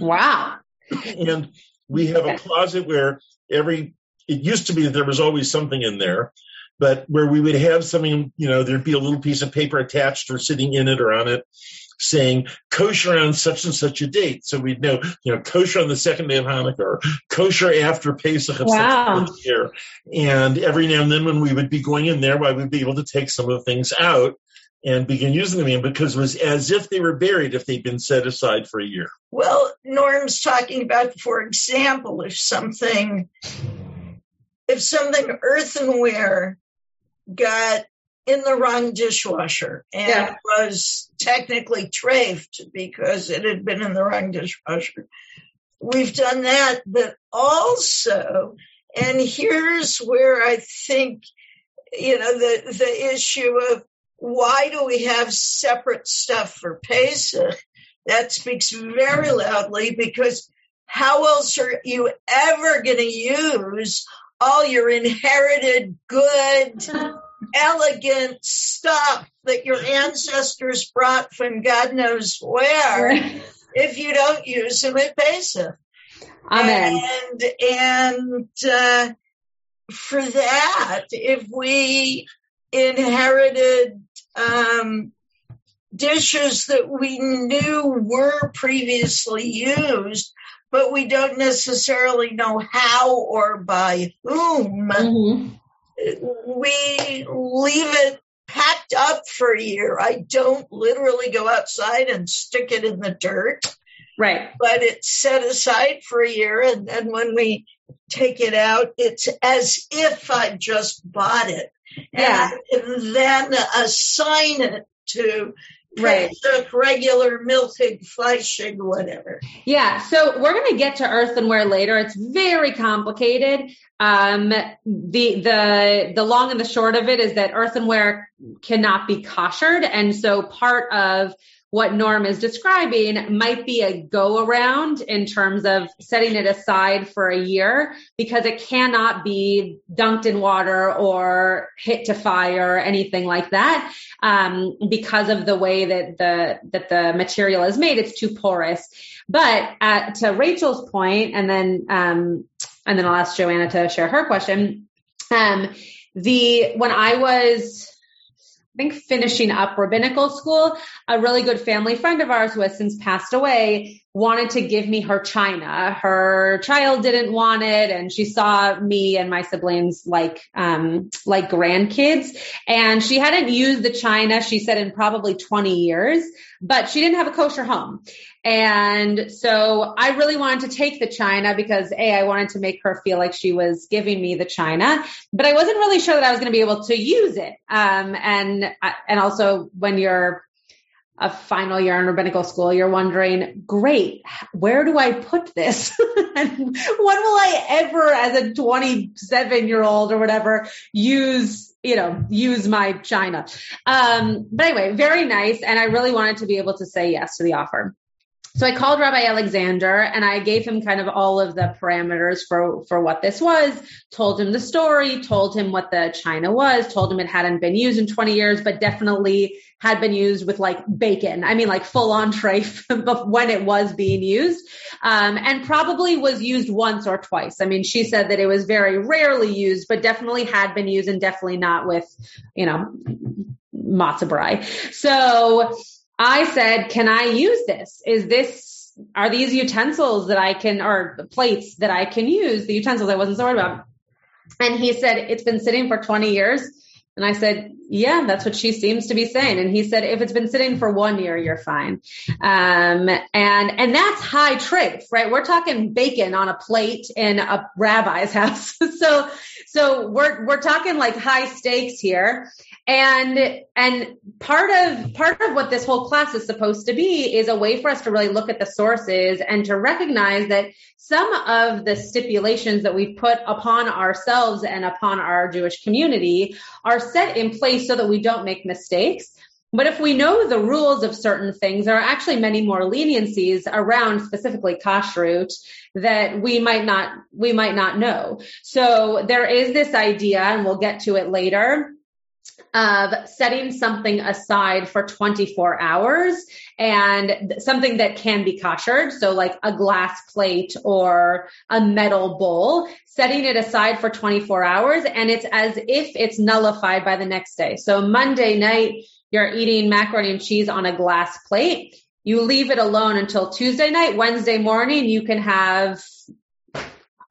Wow. And we have a closet where every, it used to be that there was always something in there, but where we would have something, you know, there'd be a little piece of paper attached or sitting in it or on it saying kosher on such and such a date. So we'd know, you know, kosher on the second day of Hanukkah or kosher after Pesach of Wow. such and year. And every now and then when we would be going in there, why we'd be able to take some of the things out and begin using them again because it was as if they were buried if they'd been set aside for a year. Well, Norm's talking about, for example, if something, if something earthenware got in the wrong dishwasher and Yeah. was technically trafed because it had been in the wrong dishwasher. We've done that, but also, and here's where I think, you know, the, the issue of why do we have separate stuff for Pesach? That speaks very loudly because how else are you ever going to use all your inherited good, elegant stuff that your ancestors brought from God knows where if you don't use them at Pesach? Amen. And and uh, for that, if we inherited um, dishes that we knew were previously used, but we don't necessarily know how or by whom, Mhm. We leave it packed up for a year. I don't literally go outside and stick it in the dirt Right. but it's set aside for a year and then when we take it out it's as if i just bought it Yeah. and then assign it to Right. Pesach, regular milchig fleischig whatever Yeah, so we're going to get to earthenware later. It's very complicated. Um, the the the long and the short of it is that earthenware cannot be koshered, and so part of what Norm is describing might be a go around in terms of setting it aside for a year because it cannot be dunked in water or hit to fire or anything like that um, because of the way that the that the material is made. It's too porous. But uh, to Rachel's point, and then um, and then I'll ask Joanna to share her question. Um, the when I was I think finishing up rabbinical school, a really good family friend of ours who has since passed away wanted to give me her china. Her child didn't want it and she saw me and my siblings like um like grandkids and she hadn't used the china she said in probably 20 years, but she didn't have a kosher home. And so I really wanted to take the china because A, I wanted to make her feel like she was giving me the china, but I wasn't really sure that I was going to be able to use it. Um, and, and also when you're a final year in rabbinical school, you're wondering, great, where do I put this? and when will I ever, as a 27 year old or whatever, use, you know, use my china? Um, but anyway, very nice. And I really wanted to be able to say yes to the offer. So I called Rabbi Alexander and I gave him kind of all of the parameters for, for what this was, told him the story, told him what the china was, told him it hadn't been used in 20 years, but definitely had been used with like bacon. I mean, like full entree when it was being used, um, and probably was used once or twice. I mean, she said that it was very rarely used, but definitely had been used and definitely not with, you know, matzah brei. So I said, can I use this? Is this are these utensils that I can, or plates that I can use, the utensils I wasn't so worried about. And he said, it's been sitting for 20 years. And I said, yeah, that's what she seems to be saying. And he said, if it's been sitting for one year, you're fine. Um, and, and that's high trafe, right? We're talking bacon on a plate in a rabbi's house. so, so we're, we're talking like high stakes here. And, and part of, part of what this whole class is supposed to be is a way for us to really look at the sources and to recognize that some of the stipulations that we've put upon ourselves and upon our Jewish community are set in place so that we don't make mistakes. But if we know the rules of certain things, there are actually many more leniencies around specifically kashrut that we might not, we might not know. So there is this idea, and we'll get to it later, of setting something aside for 24 hours and something that can be koshered. So like a glass plate or a metal bowl, setting it aside for 24 hours and it's as if it's nullified by the next day. So Monday night, you're eating macaroni and cheese on a glass plate. You leave it alone until Tuesday night. Wednesday morning, you can have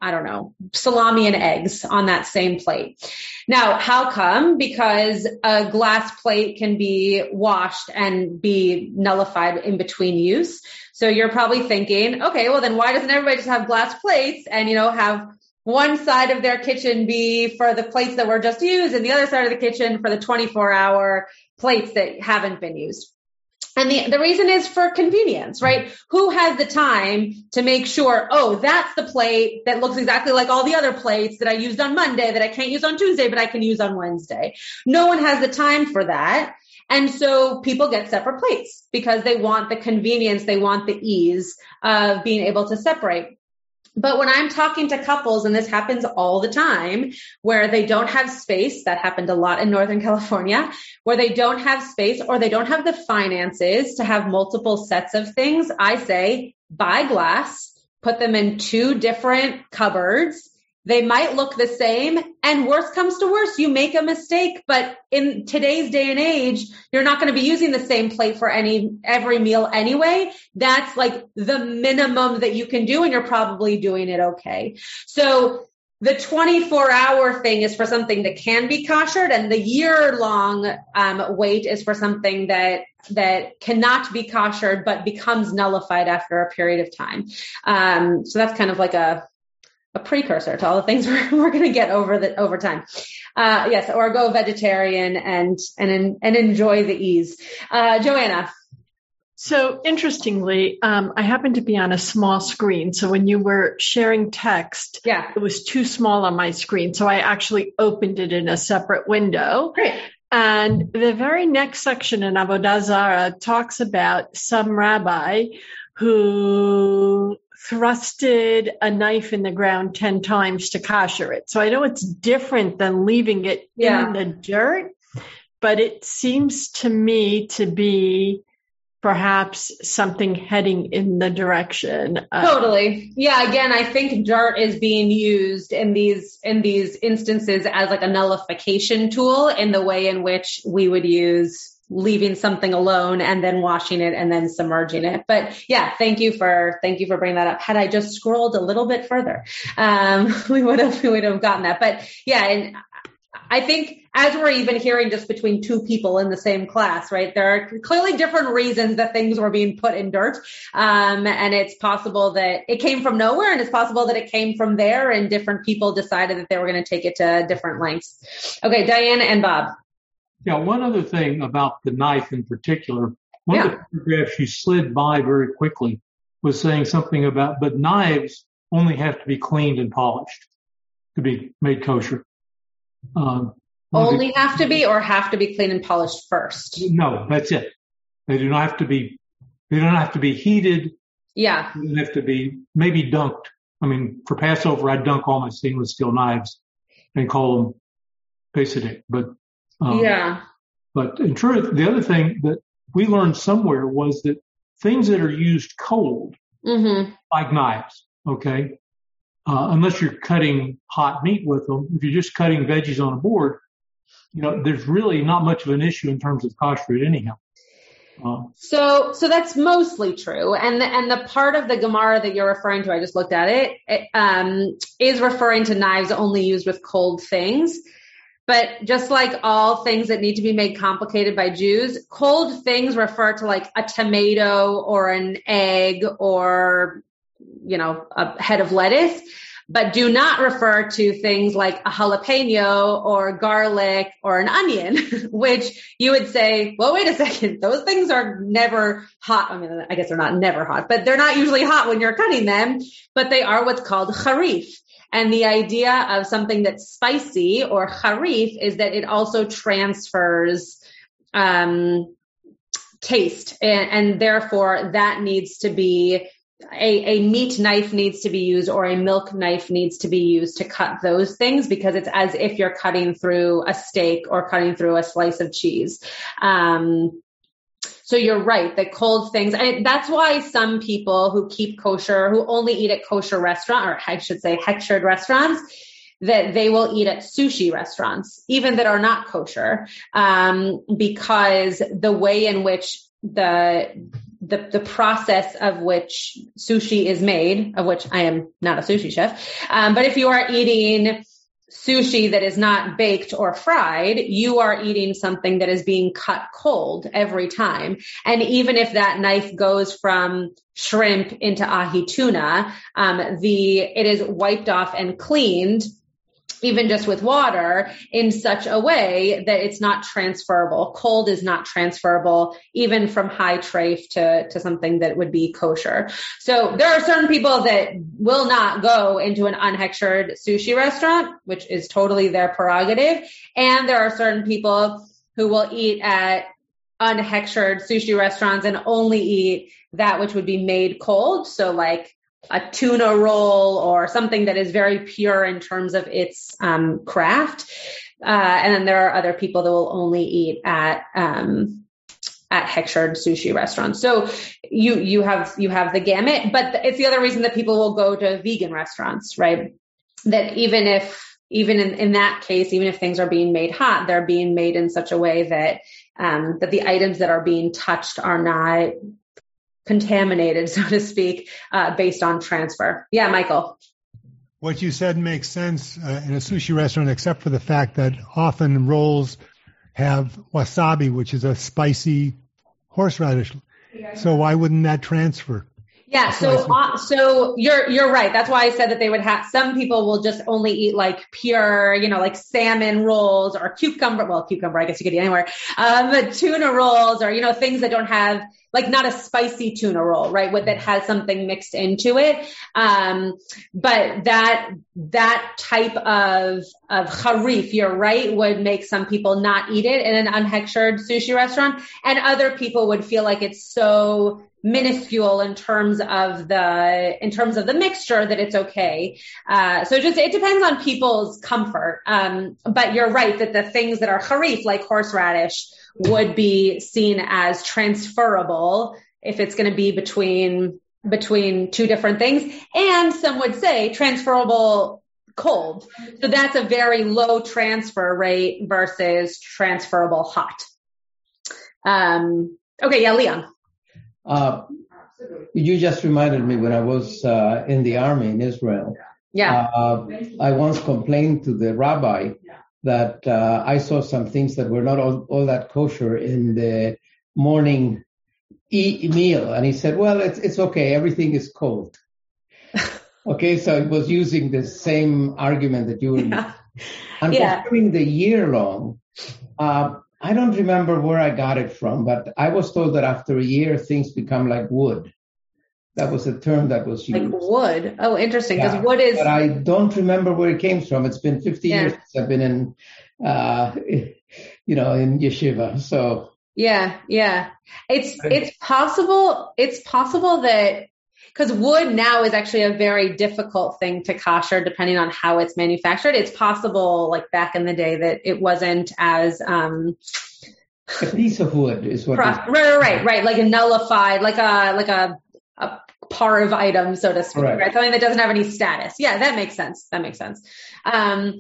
I don't know, salami and eggs on that same plate. Now, how come? Because a glass plate can be washed and be nullified in between use. So you're probably thinking, okay, well then why doesn't everybody just have glass plates and, you know, have one side of their kitchen be for the plates that were just used and the other side of the kitchen for the 24 hour plates that haven't been used? And the, the reason is for convenience, right? Who has the time to make sure, oh, that's the plate that looks exactly like all the other plates that I used on Monday that I can't use on Tuesday, but I can use on Wednesday. No one has the time for that. And so people get separate plates because they want the convenience, they want the ease of being able to separate. But when I'm talking to couples, and this happens all the time, where they don't have space, that happened a lot in Northern California, where they don't have space or they don't have the finances to have multiple sets of things, I say buy glass, put them in two different cupboards, they might look the same and worse comes to worse, you make a mistake, but in today's day and age, you're not going to be using the same plate for any, every meal anyway. That's like the minimum that you can do and you're probably doing it okay. So the 24 hour thing is for something that can be koshered and the year long um, wait is for something that that cannot be koshered but becomes nullified after a period of time um, so that's kind of like a a precursor to all the things we're, we're going to get over the over time. Uh, yes, or go vegetarian and and and enjoy the ease. Uh, Joanna. So interestingly, um, I happened to be on a small screen. So when you were sharing text, yeah. it was too small on my screen. So I actually opened it in a separate window. Great. And the very next section in Avodah Zarah talks about some rabbi who thrusted a knife in the ground 10 times to kosher it. So I know it's different than leaving it yeah. in the dirt, but it seems to me to be perhaps something heading in the direction. Of- totally. Yeah. Again, I think dirt is being used in these, in these instances as like a nullification tool in the way in which we would use leaving something alone and then washing it and then submerging it. But yeah, thank you for thank you for bringing that up. Had I just scrolled a little bit further, um, we would have we would have gotten that. But yeah, and I think as we're even hearing just between two people in the same class, right? There are clearly different reasons that things were being put in dirt. Um, and it's possible that it came from nowhere and it's possible that it came from there and different people decided that they were going to take it to different lengths. Okay, Diane and Bob. Yeah, one other thing about the knife in particular. One yeah. of the paragraphs you slid by very quickly was saying something about, but knives only have to be cleaned and polished to be made kosher. Um, only the, have to be or have to be cleaned and polished first? No, that's it. They do not have to be, they don't have to be heated. Yeah. They don't have to be maybe dunked. I mean, for Passover, I dunk all my stainless steel knives and call them Pesach, but um, yeah. But in truth, the other thing that we learned somewhere was that things that are used cold, mm-hmm. like knives, okay, uh, unless you're cutting hot meat with them, if you're just cutting veggies on a board, you know, there's really not much of an issue in terms of cost kashrut anyhow. Uh, So, so that's mostly true, and the, and the part of the Gemara that you're referring to, I just looked at it, it um, is referring to knives only used with cold things. But just like all things that need to be made complicated by Jews, cold things refer to like a tomato or an egg or, you know, a head of lettuce, but do not refer to things like a jalapeno or garlic or an onion, which you would say, well, wait a second, those things are never hot. I mean, I guess they're not never hot, but they're not usually hot when you're cutting them, but they are what's called harif. And the idea of something that's spicy or harif is that it also transfers um, taste, and, and therefore that needs to be a, a meat knife needs to be used or a milk knife needs to be used to cut those things because it's as if you're cutting through a steak or cutting through a slice of cheese. Um, so you're right that cold things, and that's why some people who keep kosher, who only eat at kosher restaurant, or I should say hechshered restaurants, that they will eat at sushi restaurants, even that are not kosher, um, because the way in which the the, the process of which sushi is made, of which I am not a sushi chef, um, but if you are eating sushi that is not baked or fried, you are eating something that is being cut cold every time. And even if that knife goes from shrimp into ahi tuna, um, the it is wiped off and cleaned even just with water in such a way that it's not transferable. Cold is not transferable even from high trafe to, to something that would be kosher. So there are certain people that will not go into an unhechshered sushi restaurant, which is totally their prerogative. And there are certain people who will eat at unhechshered sushi restaurants and only eat that which would be made cold. So like a tuna roll or something that is very pure in terms of its um, craft. Uh, and then there are other people that will only eat at um, at hechshered sushi restaurants. So you you have you have the gamut, but it's the other reason that people will go to vegan restaurants, right? That even if even in, in that case, even if things are being made hot, they're being made in such a way that um, that the items that are being touched are not contaminated, so to speak, uh, based on transfer. Yeah, Michael. What you said makes sense uh, in a sushi restaurant, except for the fact that often rolls have wasabi, which is a spicy horseradish. So why wouldn't that transfer? Yeah, so uh, so you're you're right. That's why I said that they would have some people will just only eat like pure, you know, like salmon rolls or cucumber. Well, cucumber, I guess you could eat anywhere. Um, tuna rolls or you know things that don't have like not a spicy tuna roll, right? With that has something mixed into it. Um, but that that type of of harif, you're right, would make some people not eat it in an unhechshered sushi restaurant, and other people would feel like it's so minuscule in terms of the in terms of the mixture that it's okay. Uh, so just it depends on people's comfort. Um, but you're right that the things that are harif like horseradish would be seen as transferable if it's going to be between between two different things. And some would say transferable cold. So that's a very low transfer rate versus transferable hot. Um, okay, yeah, Leon. Uh, you just reminded me when I was uh, in the army in Israel. Yeah. Uh, I once complained to the rabbi that uh, I saw some things that were not all, all that kosher in the morning e- meal, and he said, "Well, it's it's okay. Everything is cold." okay, so it was using the same argument that you were. Yeah. And Yeah. during the year long, uh, I don't remember where I got it from, but I was told that after a year things become like wood. That was a term that was used. Like wood. Oh, interesting. Because Yeah, wood is but I don't remember where it came from. It's been 50 Yeah. years since I've been in, uh, you know, in yeshiva. So Yeah, yeah. It's it's possible it's possible that because wood now is actually a very difficult thing to kosher depending on how it's manufactured. It's possible like back in the day that it wasn't as um a piece of wood is what. prof- right, right, right, right, like a nullified, like a like a a parv item, so to speak, Right. right? Something that doesn't have any status. Yeah, that makes sense. That makes sense. Um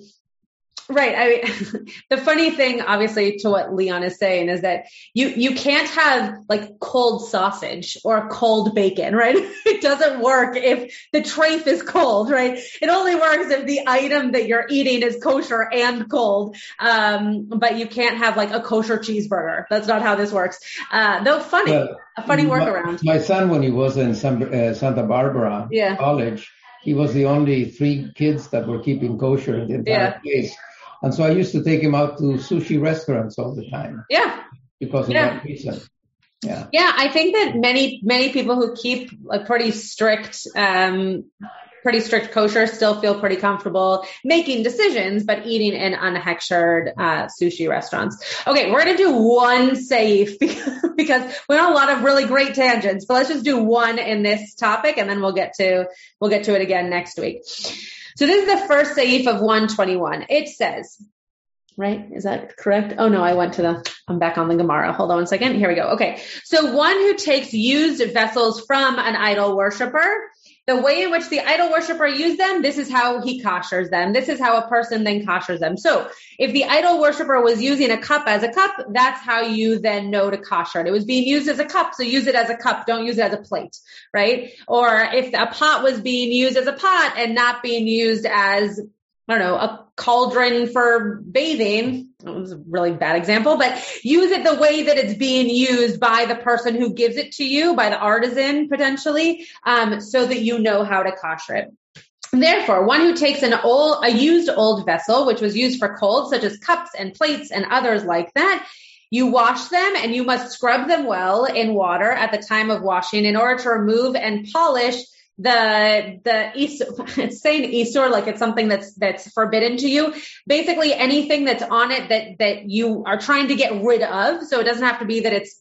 Right. I mean, the funny thing, obviously, to what Leon is saying is that you you can't have like cold sausage or cold bacon, right? It doesn't work if the trafe is cold, right? It only works if the item that you're eating is kosher and cold. Um, but you can't have like a kosher cheeseburger. That's not how this works. Uh, though funny, well, a funny workaround. My, my, son, when he was in uh, Santa Barbara yeah. college, he was the only three kids that were keeping kosher in the entire yeah. place and so I used to take him out to sushi restaurants all the time. Yeah. Because of yeah. that reason. Yeah. Yeah, I think that many many people who keep a pretty strict um pretty strict kosher still feel pretty comfortable making decisions, but eating in unhechshered uh, sushi restaurants. Okay, we're gonna do one Saif because, because we have a lot of really great tangents, but let's just do one in this topic, and then we'll get to we'll get to it again next week. So this is the first Saif of 121. It says, right? Is that correct? Oh no, I went to the, I'm back on the Gemara. Hold on one second. Here we go. Okay. So one who takes used vessels from an idol worshiper the way in which the idol worshiper used them, this is how he koshers them. This is how a person then koshers them. So if the idol worshiper was using a cup as a cup, that's how you then know to kosher it. It was being used as a cup, so use it as a cup. Don't use it as a plate, right? Or if a pot was being used as a pot and not being used as I don't know, a cauldron for bathing. That was a really bad example, but use it the way that it's being used by the person who gives it to you, by the artisan potentially, um, so that you know how to kosher it. Therefore, one who takes an old, a used old vessel, which was used for cold, such as cups and plates and others like that, you wash them and you must scrub them well in water at the time of washing in order to remove and polish the the it's saying isur like it's something that's that's forbidden to you. Basically, anything that's on it that that you are trying to get rid of. So it doesn't have to be that it's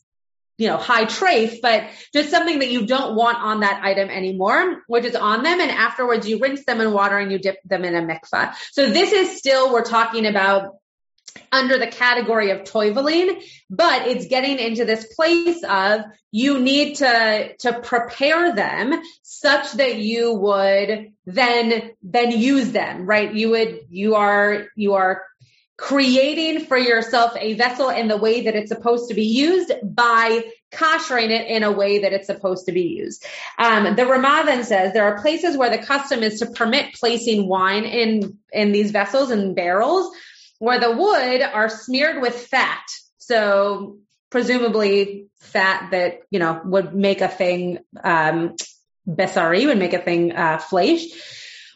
you know high trafe, but just something that you don't want on that item anymore, which is on them. And afterwards, you rinse them in water and you dip them in a mikvah. So this is still we're talking about under the category of toiveling, but it's getting into this place of you need to, to prepare them such that you would then, then use them, right? You would, you are, you are creating for yourself a vessel in the way that it's supposed to be used by koshering it in a way that it's supposed to be used. Um, the Ramah then says there are places where the custom is to permit placing wine in in these vessels and barrels where the wood are smeared with fat. So presumably fat that, you know, would make a thing, um, besari, would make a thing, uh, flesh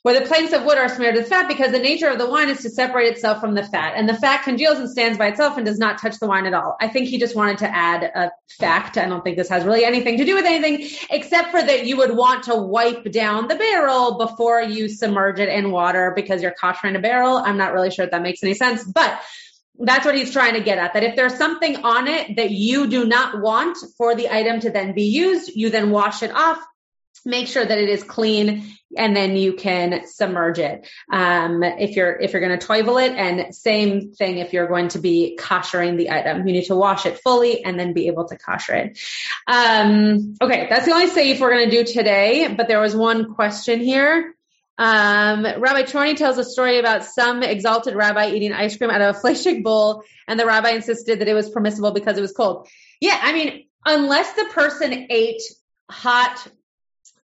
where the planks of wood are smeared with fat because the nature of the wine is to separate itself from the fat. And the fat congeals and stands by itself and does not touch the wine at all. I think he just wanted to add a fact. I don't think this has really anything to do with anything except for that you would want to wipe down the barrel before you submerge it in water because you're koshering a barrel. I'm not really sure if that makes any sense, but that's what he's trying to get at. That if there's something on it that you do not want for the item to then be used, you then wash it off, make sure that it is clean and then you can submerge it. Um, if you're if you're going to toivel it and same thing if you're going to be koshering the item. You need to wash it fully and then be able to kosher it. Um, okay that's the only Saif we're going to do today but there was one question here. Um, Rabbi Chorny tells a story about some exalted rabbi eating ice cream out of a fleshik bowl, and the rabbi insisted that it was permissible because it was cold. Yeah, I mean, unless the person ate hot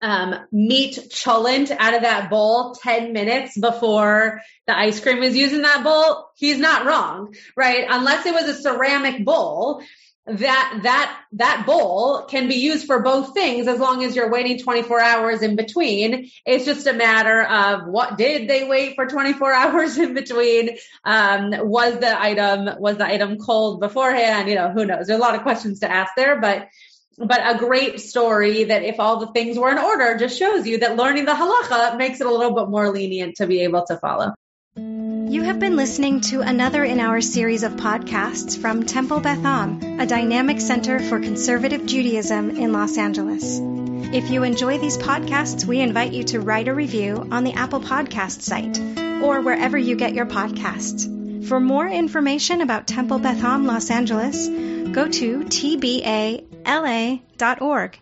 um, meat cholent out of that bowl 10 minutes before the ice cream was used in that bowl, he's not wrong, right? Unless it was a ceramic bowl, that, that, that bowl can be used for both things as long as you're waiting 24 hours in between. It's just a matter of what did they wait for 24 hours in between? Um, was the item, was the item cold beforehand? You know, who knows? There's a lot of questions to ask there, but but a great story that if all the things were in order just shows you that learning the halacha makes it a little bit more lenient to be able to follow. You have been listening to another in our series of podcasts from Temple Beth Am, a dynamic center for conservative Judaism in Los Angeles. If you enjoy these podcasts, we invite you to write a review on the Apple Podcast site or wherever you get your podcasts. For more information about Temple Beth Am Los Angeles, go to tba la.org.